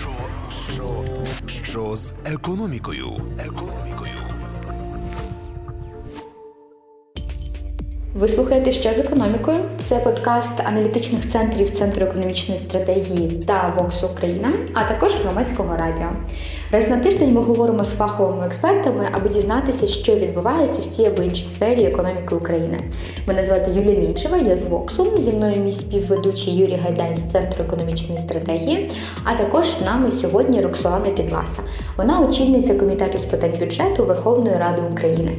Що, що, що з економікою? Економікою. Ви слухаєте що з економікою? Це подкаст аналітичних центрів Центру економічної стратегії та Вокс Україна, а також громадського радіо. Раз на тиждень ми говоримо з фаховими експертами, аби дізнатися, що відбувається в цій або іншій сфері економіки України. Мене звати Юлія Мінчева, я з Воксу. Зі мною мій співведучий Юрій Гайдай з Центру економічної стратегії, а також з нами сьогодні Роксолана Підласа. Вона очільниця комітету з питань бюджету Верховної Ради України.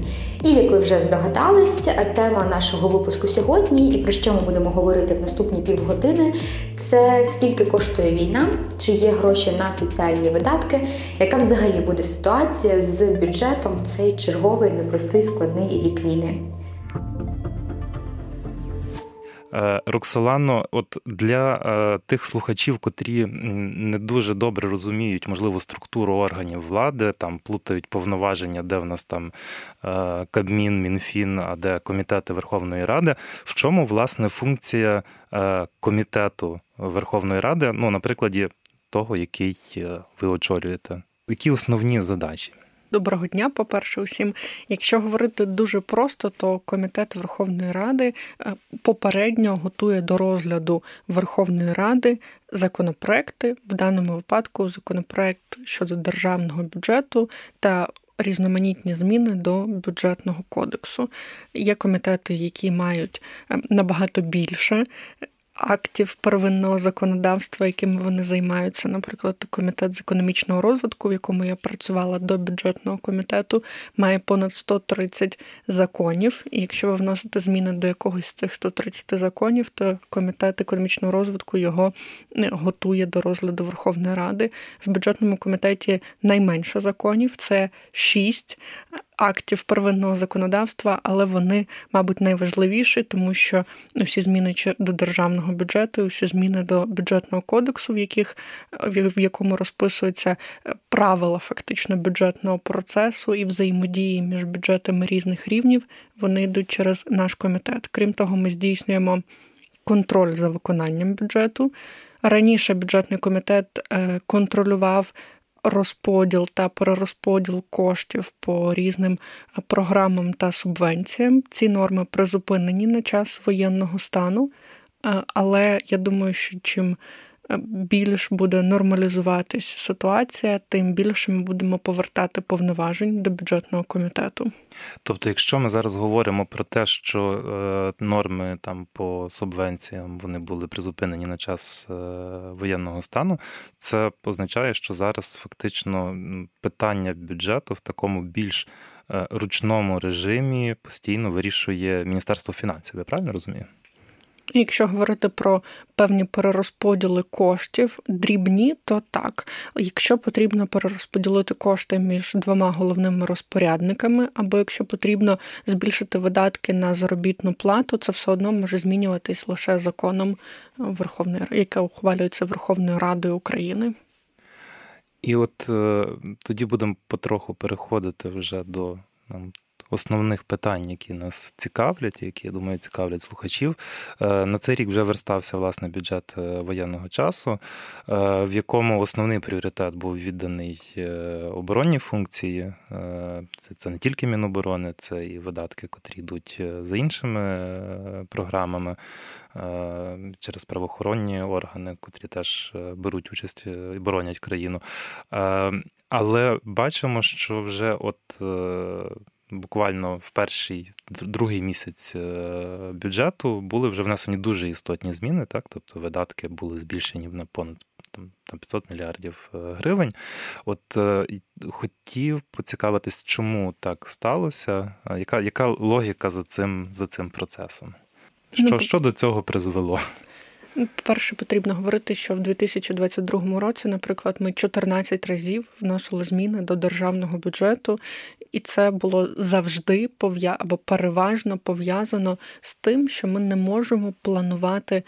І як ви вже здогадались, тема нашого випуску сьогодні і про що ми будемо говорити в наступні півгодини. Це скільки коштує війна, чи є гроші на соціальні видатки, яка взагалі буде ситуація з бюджетом цей черговий непростий складний рік війни. Роксолано, от для е, тих слухачів, котрі не дуже добре розуміють, можливо, структуру органів влади, там плутають повноваження, де в нас там е, Кабмін, Мінфін, а де комітети Верховної Ради. В чому власне функція комітету Верховної Ради? Ну, на прикладі того, який ви очолюєте, які основні задачі? Доброго дня, по-перше, усім. Якщо говорити дуже просто, то комітет Верховної Ради е, попередньо готує до розгляду Верховної Ради законопроекти, в даному випадку законопроект щодо державного бюджету та різноманітні зміни до бюджетного кодексу. Є комітети, які мають е, набагато більше актів первинного законодавства, якими вони займаються. Наприклад, комітет з економічного розвитку, в якому я працювала до бюджетного комітету, має понад 130 законів. І якщо ви вносите зміни до якогось з цих 130 законів, то комітет економічного розвитку його е, готує до розгляду Верховної Ради. В бюджетному комітеті найменше законів це 6 актів первинного законодавства, але вони, мабуть, найважливіші, тому що всі зміни до державного бюджету, всі зміни до бюджетного кодексу, в яких в якому розписуються е, правила фактично бюджетного процесу і взаємодії між бюджетами різних рівнів, вони йдуть через наш комітет. Крім того, ми здійснюємо контроль за виконанням бюджету. Раніше бюджетний комітет е, контролював розподіл та перерозподіл коштів по різним е, програмам та субвенціям. Ці норми призупинені на час воєнного стану, е, але я думаю, що чим більш буде нормалізуватись ситуація, тим більше ми будемо повертати повноважень до бюджетного комітету. Тобто, якщо ми зараз говоримо про те, що е, норми там по субвенціям вони були призупинені на час е, воєнного стану, це означає, що зараз фактично питання бюджету в такому більш е, ручному режимі постійно вирішує Міністерство фінансів. Я правильно розумію? Якщо говорити про певні перерозподіли коштів, дрібні, то так. Якщо потрібно перерозподілити кошти між двома головними розпорядниками, або якщо потрібно збільшити видатки на заробітну плату, це все одно може змінюватись лише законом Верховної яке ухвалюється Верховною Радою України. І от е, тоді будемо потроху переходити вже до нам основних питань, які нас цікавлять, які я думаю, цікавлять слухачів. Е, на цей рік вже верстався власне бюджет е, воєнного часу, е, в якому основний пріоритет був відданий оборонній функції. Це не тільки Міноборони, це і видатки, котрі йдуть за іншими програмами через правоохоронні органи, котрі теж беруть участь і боронять країну. Але бачимо, що вже от буквально в перший другий місяць е, бюджету були вже внесені дуже істотні зміни, так тобто видатки були збільшені на понад там 500 мільярдів е, гривень. От е, хотів поцікавитись, чому так сталося, яка яка логіка за цим за цим процесом? Що, ну, Що до цього призвело? Перше потрібно говорити, що в 2022 році, наприклад, ми 14 разів вносили зміни до державного бюджету, і це було завжди пов'я або переважно пов'язано з тим, що ми не можемо планувати.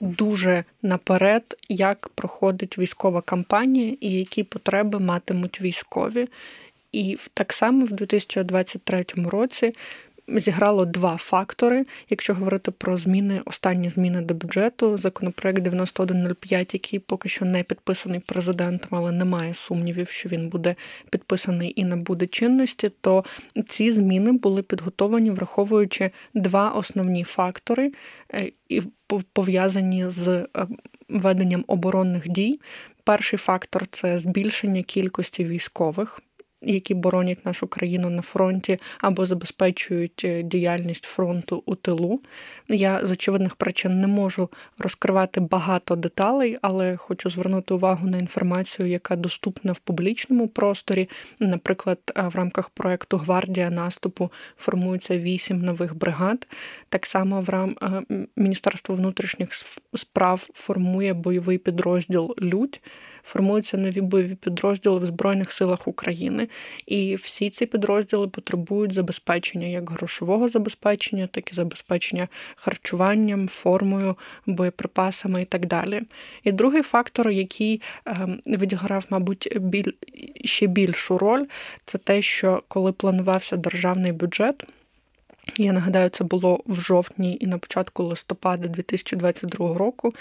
Дуже наперед, як проходить військова кампанія і які потреби матимуть військові. І так само в 2023 році зіграло два фактори. Якщо говорити про зміни, останні зміни до бюджету, законопроект 9105, який поки що не підписаний президентом, але немає сумнівів, що він буде підписаний і набуде чинності, то ці зміни були підготовані, враховуючи два основні фактори, е, і пов'язані з е, веденням оборонних дій. Перший фактор це збільшення кількості військових які боронять нашу країну на фронті або забезпечують е, діяльність фронту у тилу. Я з очевидних причин не можу розкривати багато деталей, але хочу звернути увагу на інформацію, яка доступна в публічному просторі. Наприклад, е, в рамках проекту Гвардія наступу формується вісім нових бригад. Так само в рам е, Міністерство внутрішніх справ формує бойовий підрозділ Людь формуються нові бойові підрозділи в Збройних силах України, і всі ці підрозділи потребують забезпечення як грошового забезпечення, так і забезпечення харчуванням, формою, боєприпасами і так далі. І другий фактор, який ем, відіграв, мабуть, біль ще більшу роль, це те, що коли планувався державний бюджет. Я нагадаю, це було в жовтні і на початку листопада 2022 року.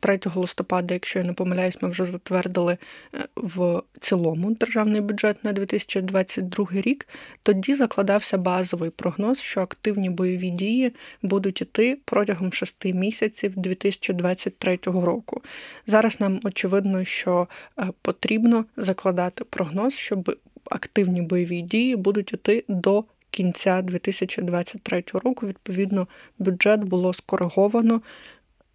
3 е, листопада, якщо я не помиляюсь, ми вже затвердили е, в цілому державний бюджет на 2022 рік. Тоді закладався базовий прогноз, що активні бойові дії будуть іти протягом шести місяців 2023 року. Зараз нам очевидно, що е, потрібно закладати прогноз, щоб активні бойові дії будуть іти до кінця 2023 року. Відповідно, бюджет було скориговано.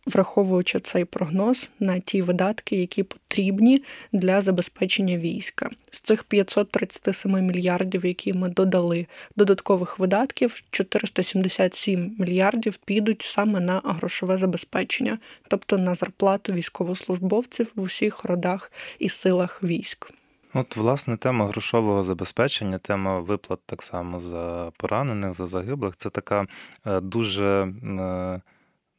Враховуючи цей прогноз на ті видатки, які потрібні для забезпечення війська, з цих 537 мільярдів, які ми додали додаткових видатків, 477 мільярдів підуть саме на грошове забезпечення, тобто на зарплату військовослужбовців в усіх родах і силах військ. От, власне, тема грошового забезпечення, тема виплат так само за поранених, за загиблих це така е, дуже. Е,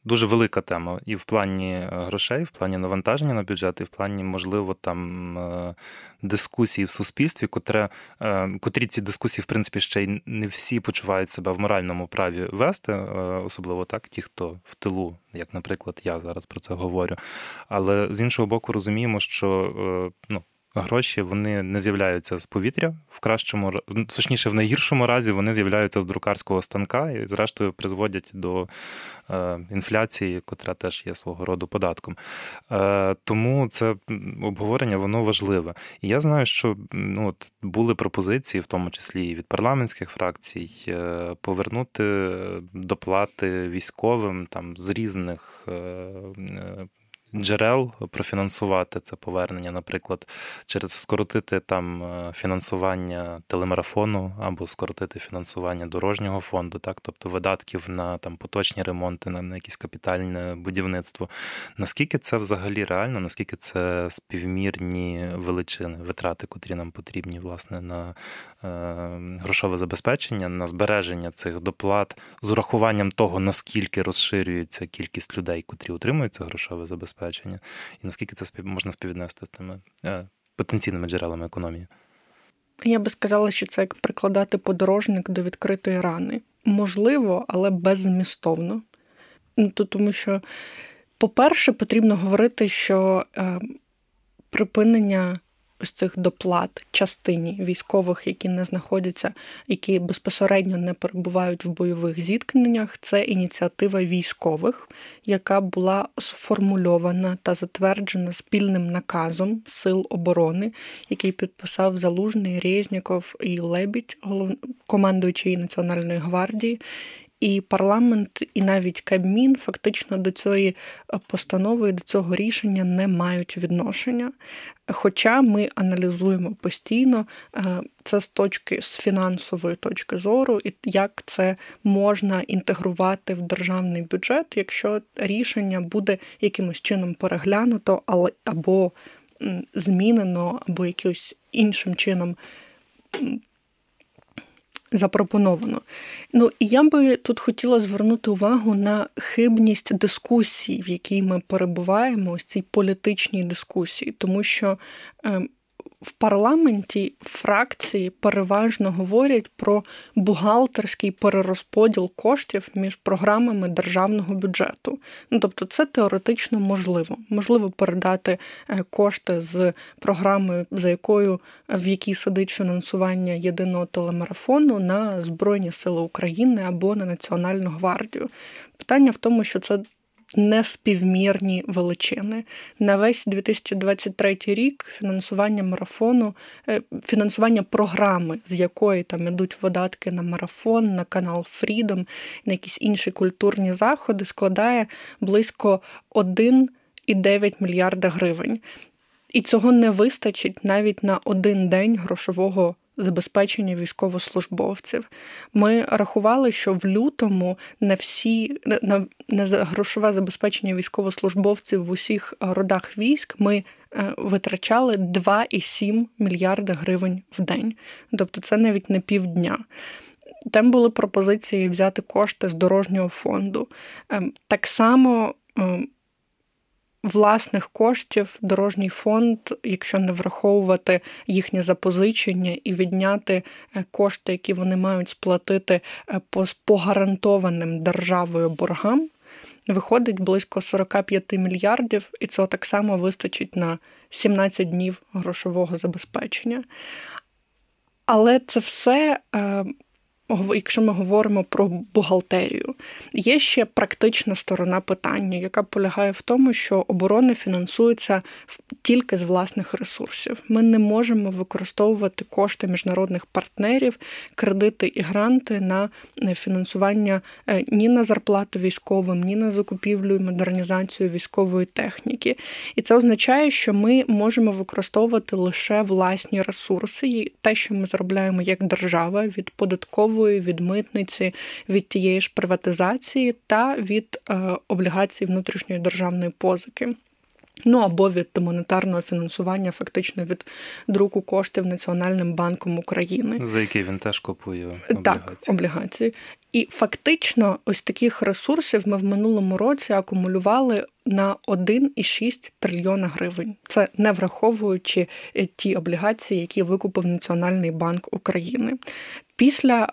дуже велика тема і в плані грошей, в плані навантаження на бюджет, і в плані, можливо, там е, дискусії в суспільстві, котре, котрі ці дискусії, в принципі, ще й не всі почувають себе в моральному праві вести, особливо так, ті, хто в тилу, як, наприклад, я зараз про це говорю. Але з іншого боку, розуміємо, що ну гроші вони не з'являються з повітря в кращому точніше, в найгіршому разі вони з'являються з друкарського станка і, зрештою, призводять до е, інфляції, котра теж є свого роду податком. Е, тому це обговорення воно важливе. І я знаю, що ну, от, були пропозиції, в тому числі і від парламентських фракцій, е, повернути доплати військовим там з різних джерел профінансувати це повернення, наприклад, через скоротити там е, фінансування телемарафону або скоротити фінансування дорожнього фонду, так, тобто видатків на там поточні ремонти, на, на якесь капітальне будівництво. Наскільки це взагалі реально, наскільки це співмірні величини, витрати, котрі нам потрібні, власне, на е, грошове забезпечення, на збереження цих доплат з урахуванням того, наскільки розширюється кількість людей, котрі отримують це грошове забезпечення забезпечення, і наскільки це можна співвіднести з тими е, потенційними джерелами економії? Я би сказала, що це як прикладати подорожник до відкритої рани. Можливо, але беззмістовно. Ну, тому що, по-перше, потрібно говорити, що е, припинення ось цих доплат частині військових, які не знаходяться, які безпосередньо не перебувають в бойових зіткненнях. Це ініціатива військових, яка була сформульована та затверджена спільним наказом Сил оборони, який підписав Залужний Резніков і Лебідь, командуючий Національної гвардії. І парламент, і навіть Кабмін фактично до цієї е, постанови, до цього рішення не мають відношення. Хоча ми аналізуємо постійно е, це з точки з фінансової точки зору, і як це можна інтегрувати в державний бюджет, якщо рішення буде якимось чином переглянуто, але або змінено, або якимось іншим чином запропоновано. Ну і я би тут хотіла звернути увагу на хибність дискусії, в якій ми перебуваємо, ось цій політичній дискусії, тому що. В парламенті фракції переважно говорять про бухгалтерський перерозподіл коштів між програмами державного бюджету. Ну тобто, це теоретично можливо. Можливо передати е, кошти з програми, за якою в якій сидить фінансування єдиного телемарафону на Збройні Сили України або на Національну гвардію. Питання в тому, що це неспівмірні величини. На весь 2023 рік фінансування марафону, е, фінансування програми, з якої там ідуть видатки на марафон, на канал Freedom, на якісь інші культурні заходи, складає близько 1,9 мільярда гривень. І цього не вистачить навіть на один день грошового забезпечення військовослужбовців. Ми рахували, що в лютому на всі на, на грошове забезпечення військовослужбовців в усіх родах військ ми е, витрачали 2,7 мільярда гривень в день. Тобто це навіть не півдня. Там були пропозиції взяти кошти з дорожнього фонду. Ем, так само ем, власних коштів дорожній фонд, якщо не враховувати їхнє запозичення і відняти е, кошти, які вони мають сплатити е, по гарантованим державою боргам, виходить близько 45 мільярдів, і це так само вистачить на 17 днів грошового забезпечення. Але це все е, якщо ми говоримо про бухгалтерію, є ще практична сторона питання, яка полягає в тому, що оборона фінансується тільки з власних ресурсів. Ми не можемо використовувати кошти міжнародних партнерів, кредити і гранти на фінансування е, ні на зарплату військовим, ні на закупівлю і модернізацію військової техніки. І це означає, що ми можемо використовувати лише власні ресурси, і те, що ми заробляємо як держава від податкової податкової, від митниці, від тієї ж приватизації та від е, облігацій внутрішньої державної позики. Ну або від монетарного фінансування, фактично від друку коштів Національним банком України, за які він теж купує облігації. Так, облігації. І фактично, ось таких ресурсів ми в минулому році акумулювали на 1,6 трильйона гривень. Це не враховуючи ті облігації, які викупив Національний банк України. Після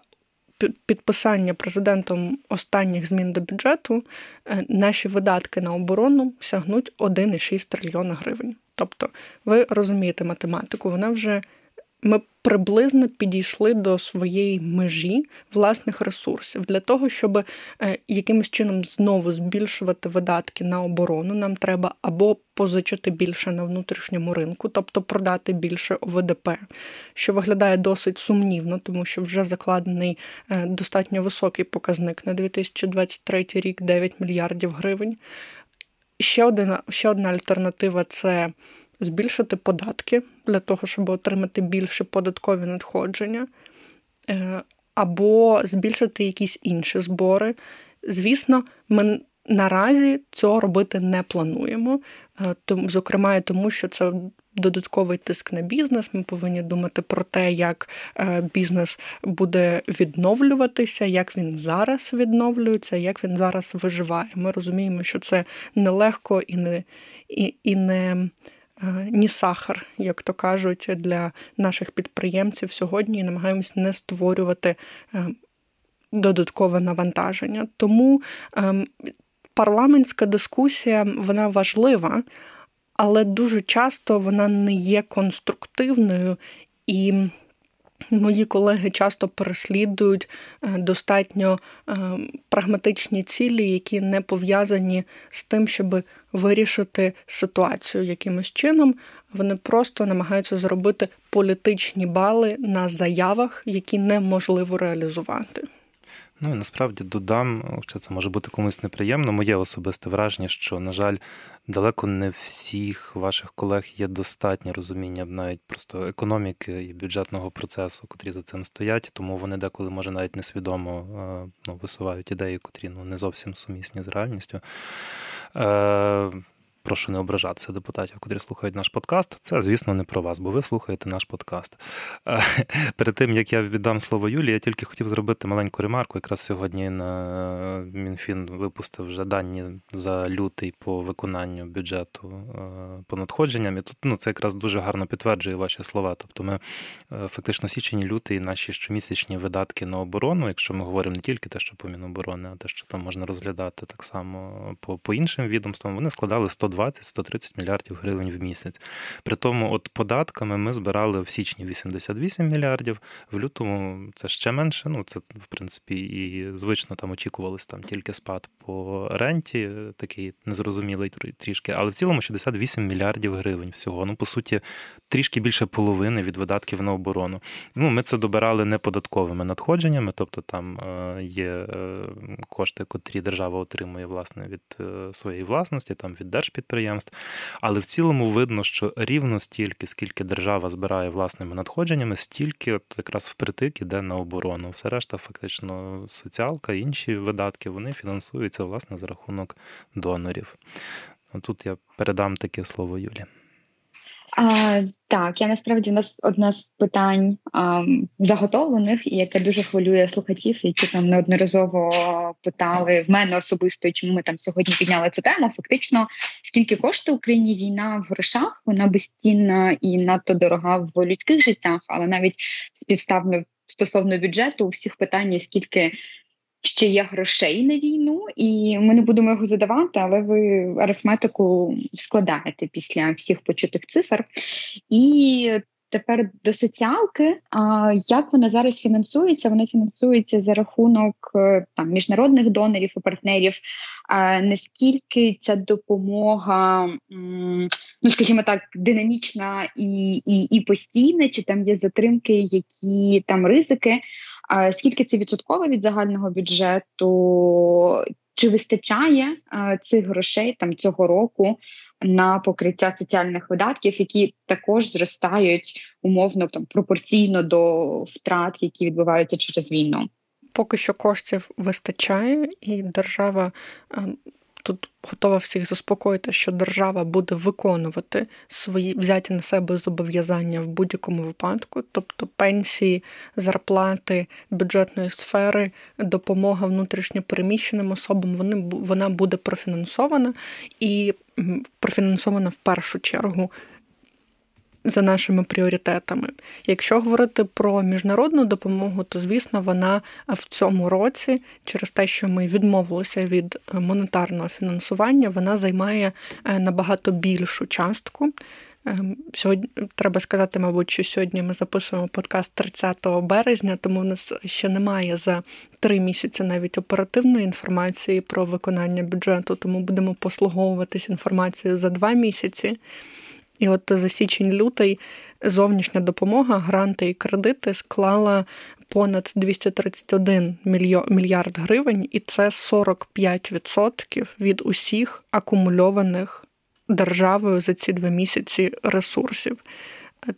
підписання президентом останніх змін до бюджету е, наші видатки на оборону сягнуть 1,6 трильйона гривень. Тобто, ви розумієте математику, вона вже ми приблизно підійшли до своєї межі власних ресурсів для того, щоб е, якимось чином знову збільшувати видатки на оборону. Нам треба або позичити більше на внутрішньому ринку, тобто продати більше ОВДП, що виглядає досить сумнівно, тому що вже закладений е, достатньо високий показник на 2023 рік 9 мільярдів гривень. Ще одна, ще одна альтернатива це збільшити податки для того, щоб отримати більше податкові надходження, е, або збільшити якісь інші збори. Звісно, ми наразі цього робити не плануємо, е, зокрема, тому що це. Додатковий тиск на бізнес. Ми повинні думати про те, як е, бізнес буде відновлюватися, як він зараз відновлюється, як він зараз виживає. Ми розуміємо, що це нелегко і не і, і не ні сахар, як то кажуть, для наших підприємців сьогодні і намагаємось не створювати е, додаткове навантаження. Тому ем, парламентська дискусія вона важлива, але дуже часто вона не є конструктивною і. Мої колеги часто переслідують е, достатньо е, прагматичні цілі, які не пов'язані з тим, щоб вирішити ситуацію якимось чином. Вони просто намагаються зробити політичні бали на заявах, які неможливо реалізувати. Ну і насправді додам, хоча це може бути комусь неприємно, моє особисте враження, що, на жаль, далеко не всіх ваших колег є достатнє розуміння навіть просто економіки і бюджетного процесу, котрі за цим стоять, тому вони деколи, може, навіть несвідомо е, ну, висувають ідеї, котрі ну, не зовсім сумісні з реальністю. Е, прошу не ображатися депутатів, котрі слухають наш подкаст. Це, звісно, не про вас, бо ви слухаєте наш подкаст. Перед тим як я віддам слово Юлії, я тільки хотів зробити маленьку ремарку. Якраз сьогодні на Мінфін випустив вже дані за лютий по виконанню бюджету по надходженням. І тут ну, це якраз дуже гарно підтверджує ваші слова. Тобто, ми фактично січень, лютий, наші щомісячні видатки на оборону, якщо ми говоримо не тільки те, що по Міноборони, а те, що там можна розглядати так само по, по іншим відомствам, вони складали 120-130 мільярдів гривень в місяць. При тому, от податками ми збирали в січні 88 мільярдів, в лютому це ще менше. Ну це в принципі і звично там очікувалось там тільки спад по ренті, такий незрозумілий трішки, але в цілому 68 мільярдів гривень всього. Ну по суті, трішки більше половини від видатків на оборону. Ну ми це добирали не податковими надходженнями, тобто там е, є е, кошти, котрі держава отримує власне від е, своєї власності, там від держпідприємств. Але в цілому видно, що рівно стільки, скільки держава збирає власними надходженнями, стільки от якраз впритик іде на оборону. Все решта, фактично, соціалка, інші видатки вони фінансуються власне за рахунок донорів. Тут я передам таке слово Юлі. А, Так, я насправді у нас одне з питань а, заготовлених, і яке дуже хвилює слухачів, які там неодноразово питали в мене особисто, чому ми там сьогодні підняли цю тему. Фактично, скільки коштує Україні війна в грошах, вона безцінна і надто дорога в людських життях, але навіть співставно стосовно бюджету, у всіх питань, скільки ще є грошей на війну, і ми не будемо його задавати, але ви арифметику складаєте після всіх почутих цифр. І тепер до соціалки. А як вона зараз фінансується? Вона фінансується за рахунок е, там міжнародних донорів і партнерів. А наскільки ця допомога, ну скажімо так, динамічна і, і, і постійна, чи там є затримки, які там ризики? А скільки це відсотково від загального бюджету? Чи вистачає цих грошей там цього року на покриття соціальних видатків, які також зростають умовно там пропорційно до втрат, які відбуваються через війну? Поки що коштів вистачає, і держава тут готова всіх заспокоїти, що держава буде виконувати свої взяті на себе зобов'язання в будь-якому випадку, тобто пенсії, зарплати бюджетної сфери, допомога внутрішньопереміщеним особам, вони вона буде профінансована і профінансована в першу чергу за нашими пріоритетами. Якщо говорити про міжнародну допомогу, то звісно вона в цьому році, через те, що ми відмовилися від монетарного фінансування, вона займає е, набагато більшу частку. Ем, сьогодні треба сказати, мабуть, що сьогодні ми записуємо подкаст 30 березня, тому в нас ще немає за три місяці навіть оперативної інформації про виконання бюджету, тому будемо послуговуватись інформацією за два місяці. І от за січень-лютий зовнішня допомога, гранти і кредити склала понад 231 мільярд гривень, і це 45% від усіх акумульованих державою за ці два місяці ресурсів.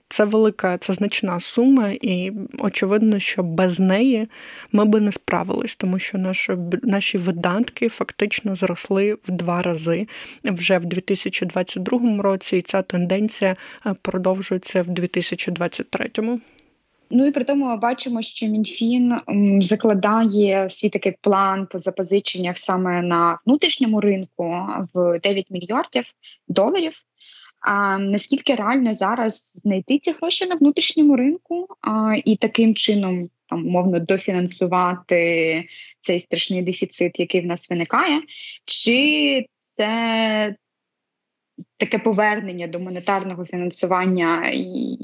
Це велика, це значна сума, і очевидно, що без неї ми би не справились, тому що наші наші видатки фактично зросли в два рази вже в 2022 році, і ця тенденція е, продовжується в 2023. Ну і при тому ми бачимо, що МінФін закладає свій такий план по запозиченнях саме на внутрішньому ринку в 9 мільярдів доларів. А наскільки реально зараз знайти ці гроші на внутрішньому ринку а, і таким чином там умовно дофінансувати цей страшний дефіцит, який в нас виникає, чи це таке повернення до монетарного фінансування,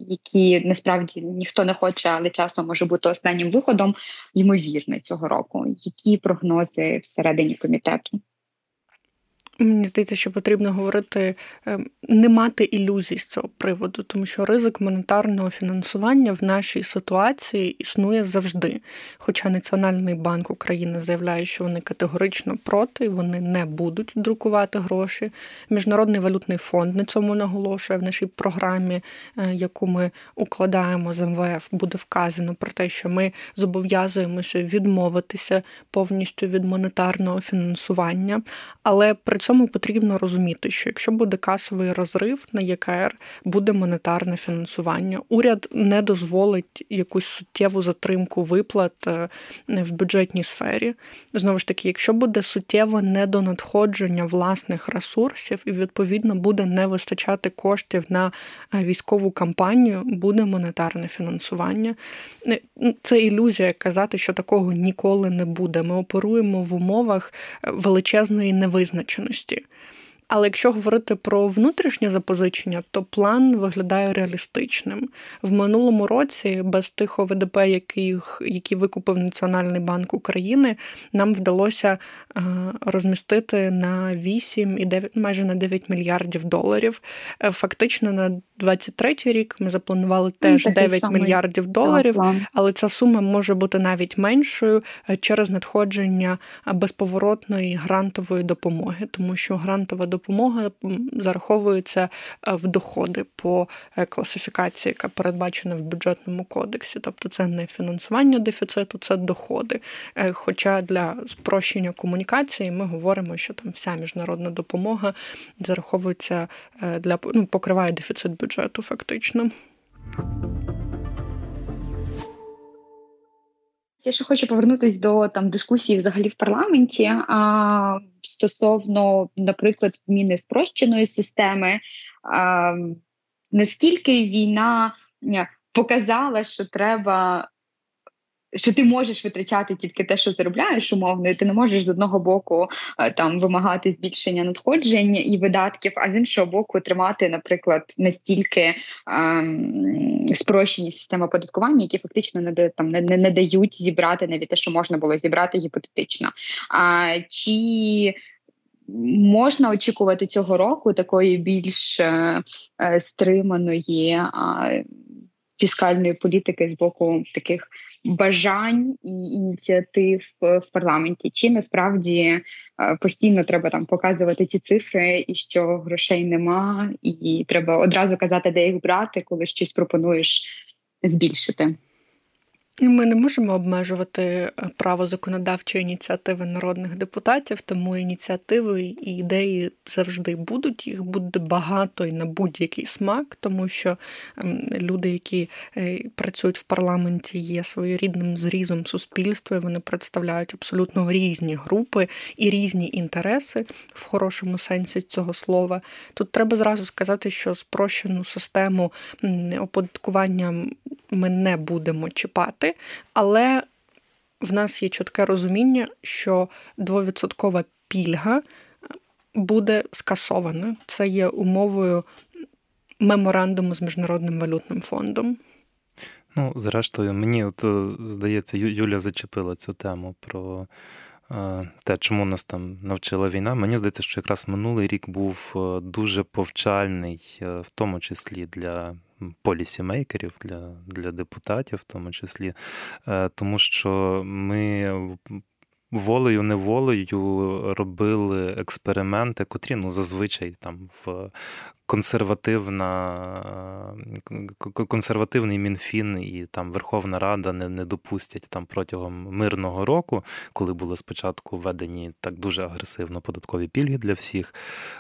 які насправді ніхто не хоче, але часом може бути останнім виходом, ймовірно, цього року? Які прогнози всередині комітету? Мені здається, що потрібно говорити ем, не мати ілюзій з цього приводу, тому що ризик монетарного фінансування в нашій ситуації існує завжди. Хоча Національний банк України заявляє, що вони категорично проти, вони не будуть друкувати гроші. Міжнародний валютний фонд на цьому наголошує в нашій програмі, е, яку ми укладаємо з МВФ, буде вказано про те, що ми зобов'язуємося відмовитися повністю від монетарного фінансування, але при цьому потрібно розуміти, що якщо буде касовий розрив на ЄКР, буде монетарне фінансування. Уряд не дозволить якусь суттєву затримку виплат е, в бюджетній сфері. Знову ж таки, якщо буде суттєве недонадходження власних ресурсів, і відповідно буде не вистачати коштів на е, військову кампанію, буде монетарне фінансування. Е, це ілюзія казати, що такого ніколи не буде. Ми оперуємо в умовах величезної невизначеності. used to. Але якщо говорити про внутрішнє запозичення, то план виглядає реалістичним. В минулому році без тих ОВДП, яких, які викупив Національний банк України, нам вдалося е, розмістити на 8 і 9, майже на 9 мільярдів доларів. Е, фактично на 23 рік ми запланували ну, теж 9 самий мільярдів доларів, але ця сума може бути навіть меншою е, через надходження безповоротної грантової допомоги, тому що грантова допомога допомога зараховується е, в доходи по е, класифікації, яка передбачена в бюджетному кодексі. Тобто це не фінансування дефіциту, це доходи. Е, хоча для спрощення комунікації ми говоримо, що там вся міжнародна допомога зараховується для ну, покриває дефіцит бюджету, фактично. Я ще хочу повернутися до там дискусії взагалі в парламенті а, стосовно, наприклад, зміни спрощеної системи. А, Наскільки війна показала, що треба що ти можеш витрачати тільки те, що заробляєш умовно, і ти не можеш з одного боку е, там вимагати збільшення надходжень і видатків, а з іншого боку, тримати, наприклад, настільки ем, спрощені системи оподаткування, які фактично не там не, не, не дають зібрати навіть те, що можна було зібрати гіпотетично. А чи Можна очікувати цього року такої більш е, е стриманої е, фіскальної політики з боку таких бажань і ініціатив в парламенті, чи насправді е, постійно треба там показувати ці цифри, і що грошей нема, і треба одразу казати, де їх брати, коли щось пропонуєш збільшити. Ми не можемо обмежувати е, право законодавчої ініціативи народних депутатів, тому ініціативи і ідеї завжди будуть. Їх буде багато і на будь-який смак, тому що ем, люди, які е, працюють в парламенті, є своєрідним зрізом суспільства. і Вони представляють абсолютно різні групи і різні інтереси в хорошому сенсі цього слова. Тут треба зразу сказати, що спрощену систему оподаткування ми не будемо чіпати, але в нас є чітке розуміння, що двовідсоткова пільга буде скасована. Це є умовою меморандуму з Міжнародним валютним фондом. Ну, зрештою, мені от е, здається, Юля зачепила цю тему про е, те, чому нас там навчила війна. Мені здається, що якраз минулий рік був е, дуже повчальний, в тому числі для полісімейкерів, для для депутатів, в тому числі, е, тому що ми волею неволею робили експерименти, котрі ну зазвичай там в консервативна, консервативний мінфін і там Верховна Рада не не допустять там протягом мирного року, коли були спочатку введені так дуже агресивно податкові пільги для всіх.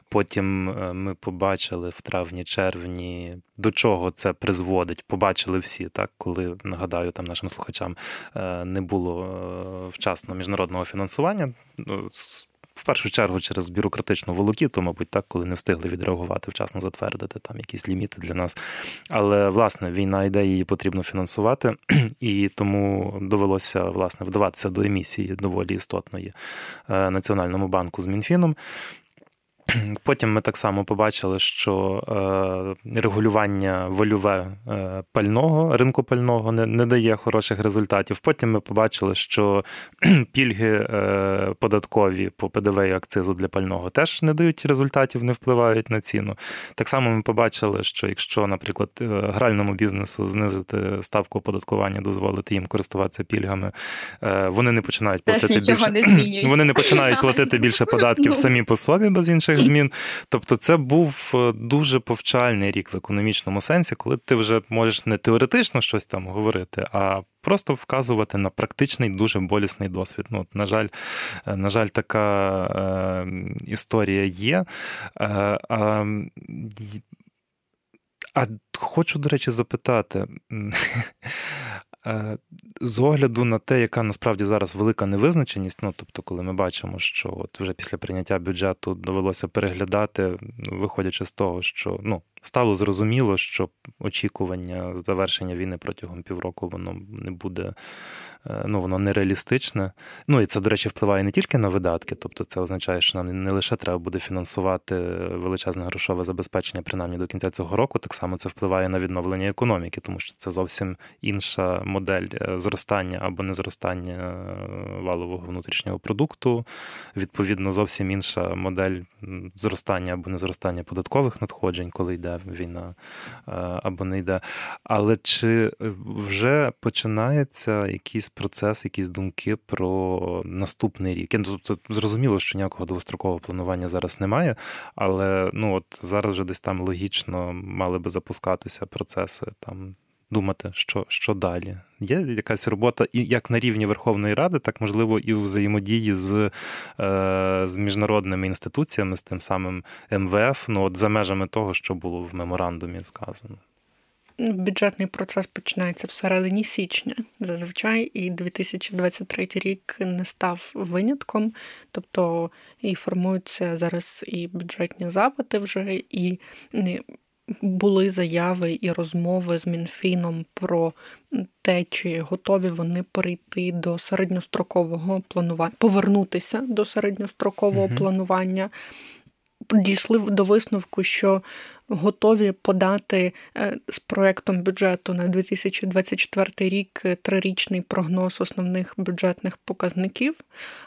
Потім е, ми побачили в травні-червні, до чого це призводить. Побачили всі, так коли нагадаю там нашим слухачам е, не було е, вчасно міжнародного фінансування. Ну, в першу чергу через бюрократичну волокіту, мабуть, так, коли не встигли відреагувати, вчасно затвердити там якісь ліміти для нас. Але власне війна йде, її потрібно фінансувати, і тому довелося власне вдаватися до емісії доволі істотної е, Національному банку з Мінфіном. Потім ми так само побачили, що е, регулювання вольове е, пального, ринку пального не не дає хороших результатів. Потім ми побачили, що пільги е, податкові по ПДВ і акцизу для пального теж не дають результатів, не впливають на ціну. Так само ми побачили, що якщо, наприклад, гральному бізнесу знизити ставку оподаткування, дозволити їм користуватися пільгами, вони не починають платити більше не вони не починають платити більше податків самі по собі без інших змін. Тобто, це був е, дуже повчальний рік в економічному сенсі, коли ти вже можеш не теоретично щось там говорити, а просто вказувати на практичний дуже болісний досвід. Ну, от, На жаль, е, на жаль, така е, історія є. Е, е, а хочу, до речі, запитати. Е, з огляду на те, яка насправді зараз велика невизначеність, ну тобто, коли ми бачимо, що от вже після прийняття бюджету довелося переглядати, виходячи з того, що ну стало зрозуміло, що очікування завершення війни протягом півроку воно не буде, е, ну воно нереалістичне. Ну і це, до речі, впливає не тільки на видатки, тобто це означає, що нам не лише треба буде фінансувати величезне грошове забезпечення, принаймні до кінця цього року, так само це впливає на відновлення економіки, тому що це зовсім інша модель е, зростання або не зростання е, валового внутрішнього продукту. Відповідно, зовсім інша модель зростання або не зростання податкових надходжень, коли йде йде війна е, або не йде. Але чи вже починається якийсь процес, якісь думки про наступний рік? Ну, тобто зрозуміло, що ніякого довгострокового планування зараз немає, але ну от зараз вже десь там логічно мали би запускатися процеси там думати, що що далі. Є якась робота і як на рівні Верховної Ради, так можливо і у взаємодії з е, з міжнародними інституціями, з тим самим МВФ, ну от за межами того, що було в меморандумі сказано. Бюджетний процес починається всередині січня зазвичай, і 2023 рік не став винятком, тобто і формуються зараз і бюджетні запити вже, і були заяви і розмови з Мінфіном про те, чи готові вони перейти до середньострокового планування, повернутися до середньострокового mm планування. Дійшли до висновку, що готові подати е, з проектом бюджету на 2024 рік е, трирічний прогноз основних бюджетних показників,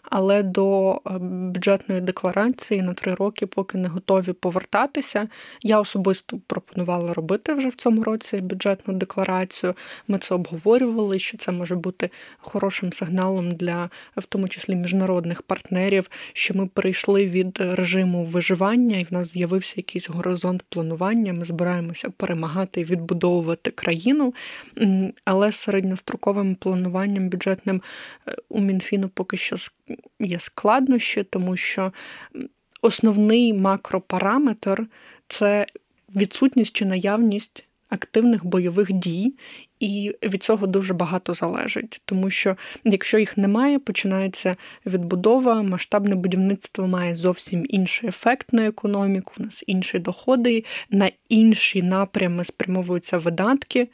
але до е, бюджетної декларації на три роки поки не готові повертатися. Я особисто пропонувала робити вже в цьому році бюджетну декларацію. Ми це обговорювали, що це може бути хорошим сигналом для в тому числі міжнародних партнерів, що ми перейшли від режиму виживання, і в нас з'явився якийсь горизонт планування планування, ми збираємося перемагати і відбудовувати країну, але з середньостроковим плануванням бюджетним е, у Мінфіну поки що є складнощі, тому що основний макропараметр це відсутність чи наявність активних бойових дій, і від цього дуже багато залежить, тому що якщо їх немає, починається відбудова, масштабне будівництво має зовсім інший ефект на економіку, у нас інші доходи, на інші напрями спрямовуються видатки.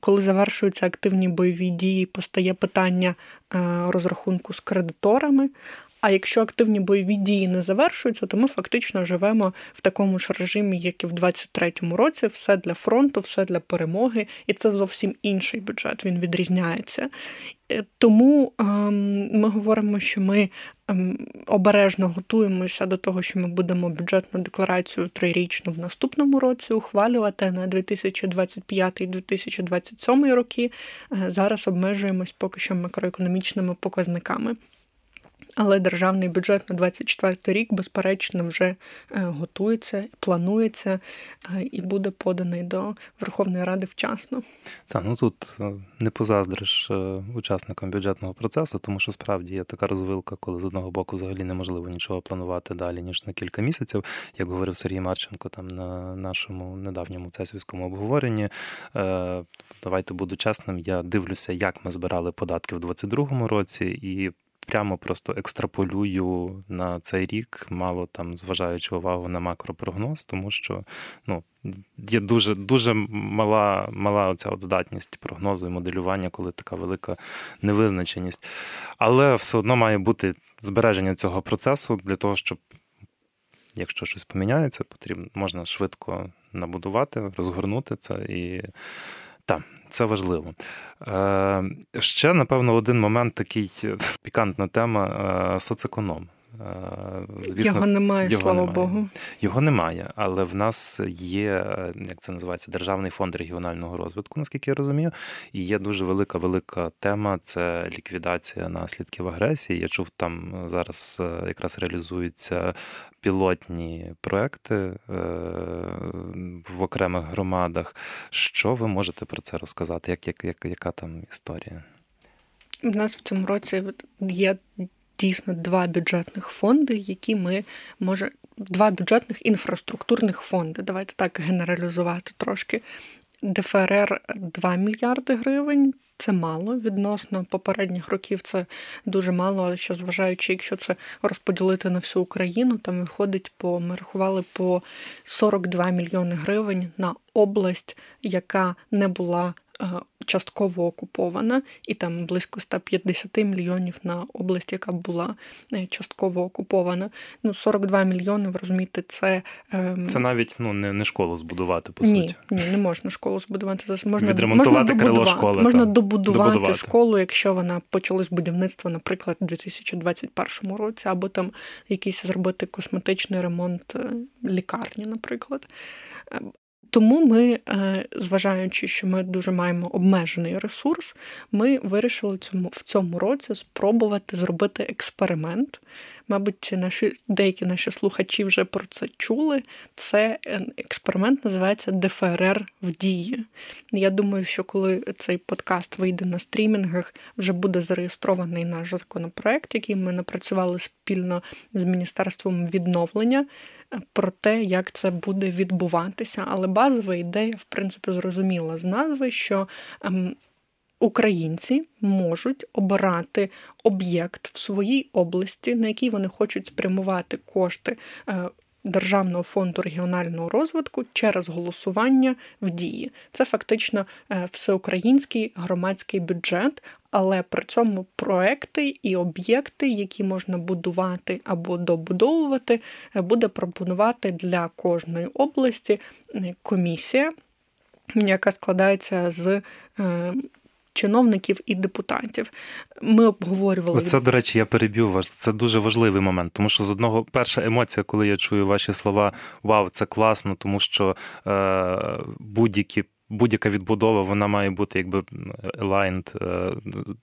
Коли завершуються активні бойові дії, постає питання е, розрахунку з кредиторами. А якщо активні бойові дії не завершуються, то ми фактично живемо в такому ж режимі, як і в 23-му році, все для фронту, все для перемоги, і це зовсім інший бюджет. Він відрізняється. Е, тому ем, ми говоримо, що ми ем, обережно готуємося до того, що ми будемо бюджетну декларацію трирічну в наступному році ухвалювати на 2025-2027 роки. Зараз обмежуємось поки що макроекономічними показниками. Але державний бюджет на 24 рік, безперечно, вже е, готується, планується е, і буде поданий до Верховної Ради вчасно. Та ну тут е, не позаздриш учасникам бюджетного процесу, тому що справді є така розвилка, коли з одного боку взагалі неможливо нічого планувати далі ніж на кілька місяців. Як говорив Сергій Марченко, там на нашому недавньому цесівському обговоренні. Давайте буду чесним. Я дивлюся, як ми збирали податки в 2022 році, і прямо просто екстраполюю на цей рік, мало там зважаючи увагу на макропрогноз, тому що ну, є дуже дуже мала мала оця от здатність прогнозу і моделювання, коли така велика невизначеність. Але все одно має бути збереження цього процесу для того, щоб якщо щось поміняється, потрібно можна швидко набудувати, розгорнути це і. Так, це важливо. Е, Ще, напевно, один момент такий пікантна тема соцеконом. Звісно, Його немає, його слава немає. Богу. Його немає, але в нас є, як це називається, Державний фонд регіонального розвитку, наскільки я розумію. І є дуже велика велика тема це ліквідація наслідків агресії. Я чув, там зараз е, якраз реалізуються пілотні проекти е, в окремих громадах. Що ви можете про це розказати? Як, як, як Яка там історія? У нас в цьому році є дійсно два бюджетних фонди, які ми може два бюджетних інфраструктурних фонди. Давайте так генералізувати трошки. ДФРР 2 мільярди гривень. Це мало відносно попередніх років. Це дуже мало. Що зважаючи, якщо це розподілити на всю Україну, там виходить по ми рахували по 42 мільйони гривень на область, яка не була частково окупована, і там близько 150 мільйонів на область, яка була е, частково окупована. Ну, 42 мільйони, ви розумієте, це ем, Це навіть ну, не не школу збудувати, по ні, суті. Ні, не можна школу збудувати. Можна Відремонтувати можна крило школи. Можна та. добудувати, добудувати школу, якщо вона почалась будівництво, наприклад, у 2021 році, або там якийсь зробити косметичний ремонт е, лікарні, наприклад. Тому ми, е, зважаючи, що ми дуже маємо обмежений ресурс, ми вирішили цьому в цьому році спробувати зробити експеримент. Мабуть, наші деякі наші слухачі вже про це чули. Це е, експеримент називається ДФРР в дії. Я думаю, що коли цей подкаст вийде на стрімінгах, вже буде зареєстрований наш законопроект, який ми напрацювали спільно з Міністерством відновлення про те, як це буде відбуватися. Але базова ідея, в принципі, зрозуміла з назви, що ем, українці можуть обирати об'єкт в своїй області, на який вони хочуть спрямувати кошти. Е, Державного фонду регіонального розвитку через голосування в дії. Це фактично е, всеукраїнський громадський бюджет, але при цьому проекти і об'єкти, які можна будувати або добудовувати, е, буде пропонувати для кожної області комісія, яка складається з чиновників і депутатів. Ми обговорювали це. до речі, я переб'ю вас. Це дуже важливий момент, тому що з одного перша емоція, коли я чую ваші слова Вау, це класно, тому що е, будь-які будь-яка відбудова вона має бути якби aligned, е,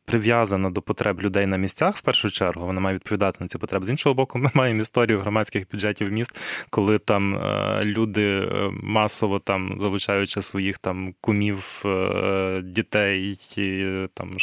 прив'язана до потреб людей на місцях в першу чергу. Вона має відповідати на ці потреби. З іншого боку, ми маємо історію громадських бюджетів міст, коли там е, люди е, масово там залучаючи своїх там кумів, дітей там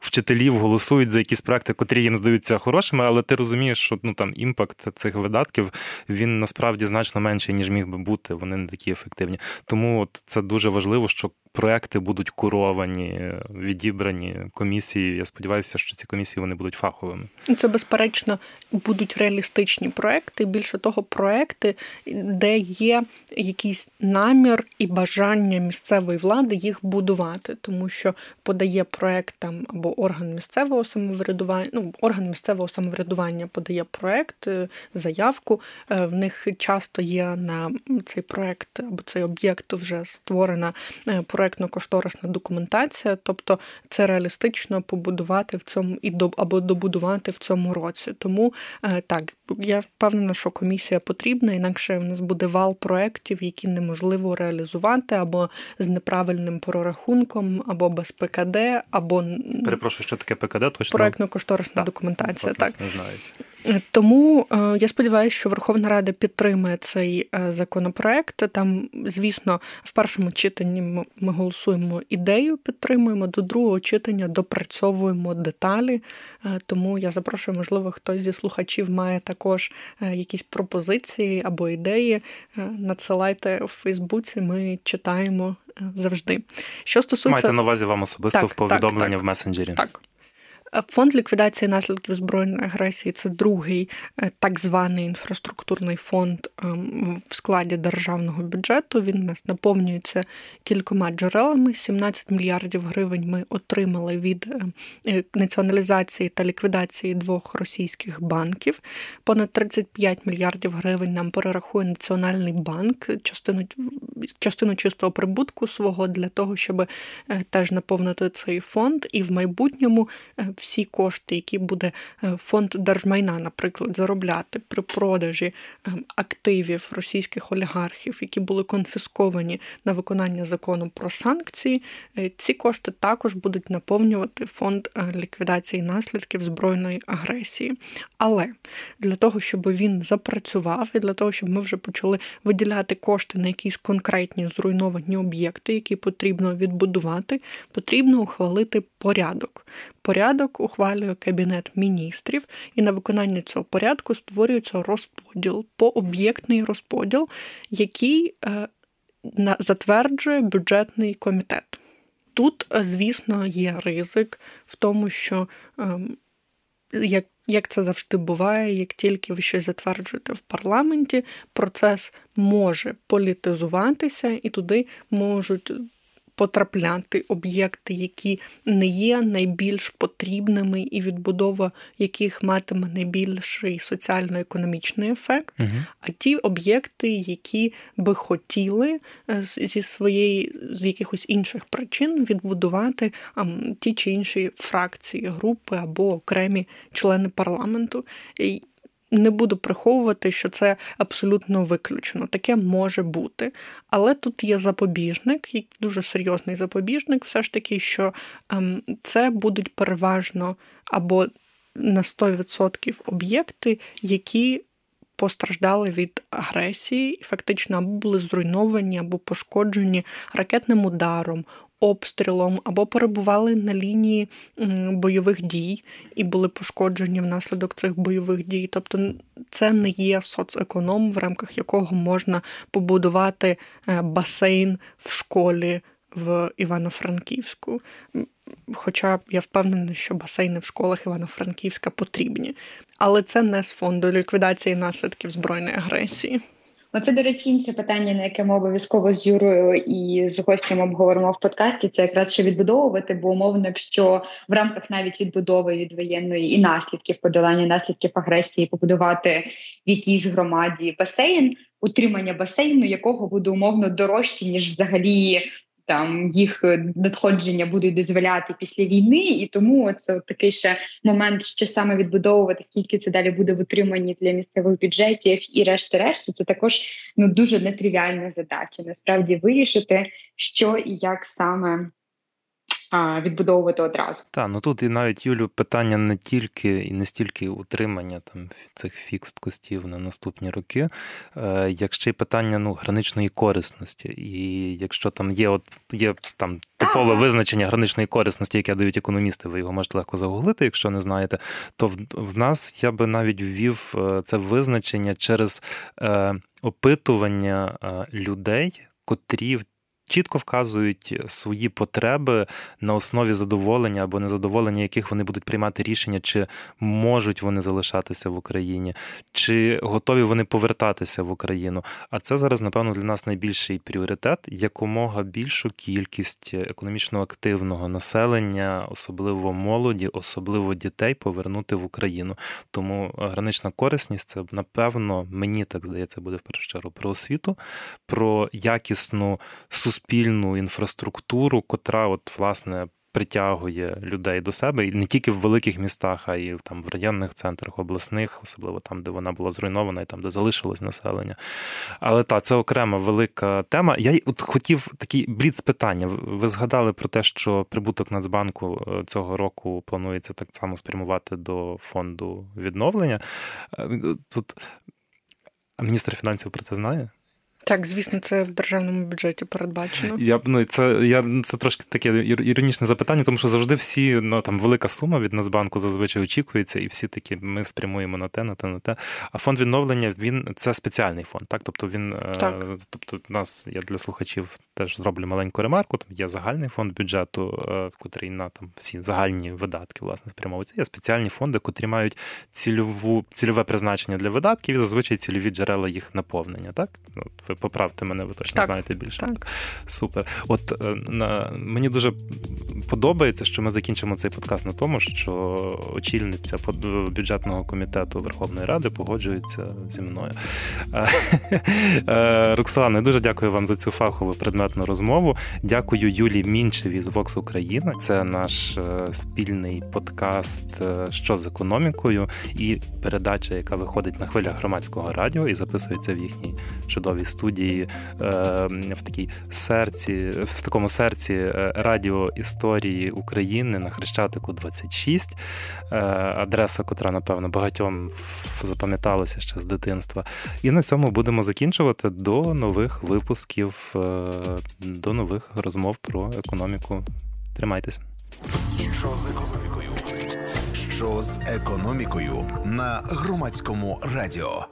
вчителів голосують за якісь проекти, котрі їм здаються хорошими, але ти розумієш, що ну там імпакт цих видатків він насправді значно менший, ніж міг би бути. Вони не такі ефективні. Тому от це дуже важливо, що проекти будуть куровані, відібрані комісії. Я сподіваюся, що ці комісії вони будуть фаховими. Це безперечно будуть реалістичні проекти. Більше того, проекти, де є якийсь намір і бажання місцевої влади їх будувати, тому що подає проект там або орган місцевого самоврядування. Ну, орган місцевого самоврядування подає проект, е, заявку. Е, в них часто є на цей проект або цей об'єкт вже створена е, проектно-кошторисна документація, тобто це реалістично побудувати в цьому і до або добудувати в цьому році. Тому е, так, я впевнена, що комісія потрібна, інакше в нас буде вал проєктів, які неможливо реалізувати, або з неправильним прорахунком, або без ПКД, або перепрошую, що таке ПКД, точно проектно-кошторисна документація. Так не знають. Тому е, я сподіваюся, що Верховна Рада підтримує цей е, законопроект. Там, звісно, в першому читанні ми голосуємо ідею, підтримуємо, до другого читання допрацьовуємо деталі. Е, тому я запрошую, можливо, хтось зі слухачів має також якісь пропозиції або ідеї. Надсилайте у Фейсбуці, ми читаємо завжди. Що стосується Майте на увазі вам особисто так, в повідомлення так, так, в месенджері. Так. Фонд ліквідації наслідків збройної агресії це другий е, так званий інфраструктурний фонд ем, в складі державного бюджету. Він у нас наповнюється кількома джерелами. 17 мільярдів гривень ми отримали від е, націоналізації та ліквідації двох російських банків. Понад 35 мільярдів гривень нам перерахує Національний банк частину частину чистого прибутку свого для того, щоб е, теж наповнити цей фонд, і в майбутньому всі кошти, які буде е, фонд держмайна, наприклад, заробляти при продажі е, активів російських олігархів, які були конфісковані на виконання закону про санкції, е, ці кошти також будуть наповнювати фонд ліквідації наслідків збройної агресії. Але для того, щоб він запрацював, і для того, щоб ми вже почали виділяти кошти на якісь конкретні зруйновані об'єкти, які потрібно відбудувати, потрібно ухвалити порядок. Порядок ухвалює Кабінет міністрів, і на виконання цього порядку створюється розподіл, пооб'єктний розподіл, який е, затверджує бюджетний комітет. Тут, е, звісно, є ризик в тому, що ем, як як це завжди буває, як тільки ви щось затверджуєте в парламенті, процес може політизуватися, і туди можуть потрапляти об'єкти, які не є найбільш потрібними, і відбудова яких матиме найбільший соціально-економічний ефект, угу. а ті об'єкти, які би хотіли е, зі своєї з якихось інших причин відбудувати а, ті чи інші фракції, групи або окремі члени парламенту не буду приховувати, що це абсолютно виключено. Таке може бути. Але тут є запобіжник, дуже серйозний запобіжник, все ж таки, що ем, це будуть переважно або на 100% об'єкти, які постраждали від агресії, і фактично або були зруйновані, або пошкоджені ракетним ударом, обстрілом або перебували на лінії бойових дій і були пошкоджені внаслідок цих бойових дій. Тобто це не є соцеконом, в рамках якого можна побудувати е, басейн в школі в Івано-Франківську. Хоча я впевнена, що басейни в школах Івано-Франківська потрібні. Але це не з фонду ліквідації наслідків збройної агресії. Оце, до речі, інше питання, на яке ми обов'язково з Юрою і з гостями обговоримо в подкасті. Це якраз ще відбудовувати, бо умовно, якщо в рамках навіть відбудови від воєнної і наслідків подолання наслідків агресії побудувати в якійсь громаді басейн, утримання басейну, якого буде умовно дорожче ніж взагалі там їх е, надходження будуть дозволяти після війни, і тому це такий ще момент, що саме відбудовувати, скільки це далі буде в утриманні для місцевих бюджетів і решти решти. Це також ну дуже нетривіальна задача. Насправді вирішити, що і як саме відбудовувати одразу. Так, ну тут і навіть Юлю питання не тільки і не стільки утримання там цих фікст костів на наступні роки, е, як ще й питання ну, граничної корисності. І якщо там є от є там типове визначення граничної корисності, яке дають економісти, ви його можете легко загуглити, якщо не знаєте, то в, в нас я би навіть ввів е, це визначення через е, опитування е, людей, котрі чітко вказують свої потреби на основі задоволення або незадоволення, яких вони будуть приймати рішення, чи можуть вони залишатися в Україні, чи готові вони повертатися в Україну. А це зараз, напевно, для нас найбільший пріоритет якомога більшу кількість економічно активного населення, особливо молоді, особливо дітей, повернути в Україну. Тому гранична корисність це напевно мені так здається буде в першу чергу про освіту, про якісну суспільну суспільну інфраструктуру, котра, от, власне, притягує людей до себе і не тільки в великих містах, а й там в районних центрах, обласних, особливо там, де вона була зруйнована, і там, де залишилось населення. Але так, це окрема велика тема. Я от хотів такий бліц питання. Ви згадали про те, що прибуток Нацбанку е, цього року планується так само спрямувати до фонду відновлення. Е, тут міністр фінансів про це знає? Так, звісно, це в державному бюджеті передбачено. Я ну це я це трошки таке іронічне запитання, тому що завжди всі ну там велика сума від Нацбанку зазвичай очікується, і всі такі ми спрямуємо на те, на те, на те. А фонд відновлення він це спеціальний фонд. Так, тобто він е, так. тобто, нас я для слухачів теж зроблю маленьку ремарку. Там є загальний фонд бюджету, е, котрий на там всі загальні видатки власне спрямовується. Є спеціальні фонди, котрі мають цільову цільове призначення для видатків і зазвичай цільові джерела їх наповнення. Так, ну поправте мене, ви точно так, знаєте більше. Так. Супер. От е, на мені дуже подобається, що ми закінчимо цей подкаст на тому, що очільниця бюджетного комітету Верховної Ради погоджується зі мною. Е, Роксолана, дуже дякую вам за цю фахову предметну розмову. Дякую Юлі Мінчеві з Vox Україна. Це наш е, спільний подкаст що з економікою і передача, яка виходить на хвилях громадського радіо і записується в їхній чудовій студії в такій серці, в такому серці е, радіо історії України на Хрещатику 26, е, адреса, котра, напевно, багатьом запам'яталася ще з дитинства. І на цьому будемо закінчувати до нових випусків, е, до нових розмов про економіку. Тримайтесь. Що з економікою? Що з економікою на громадському радіо?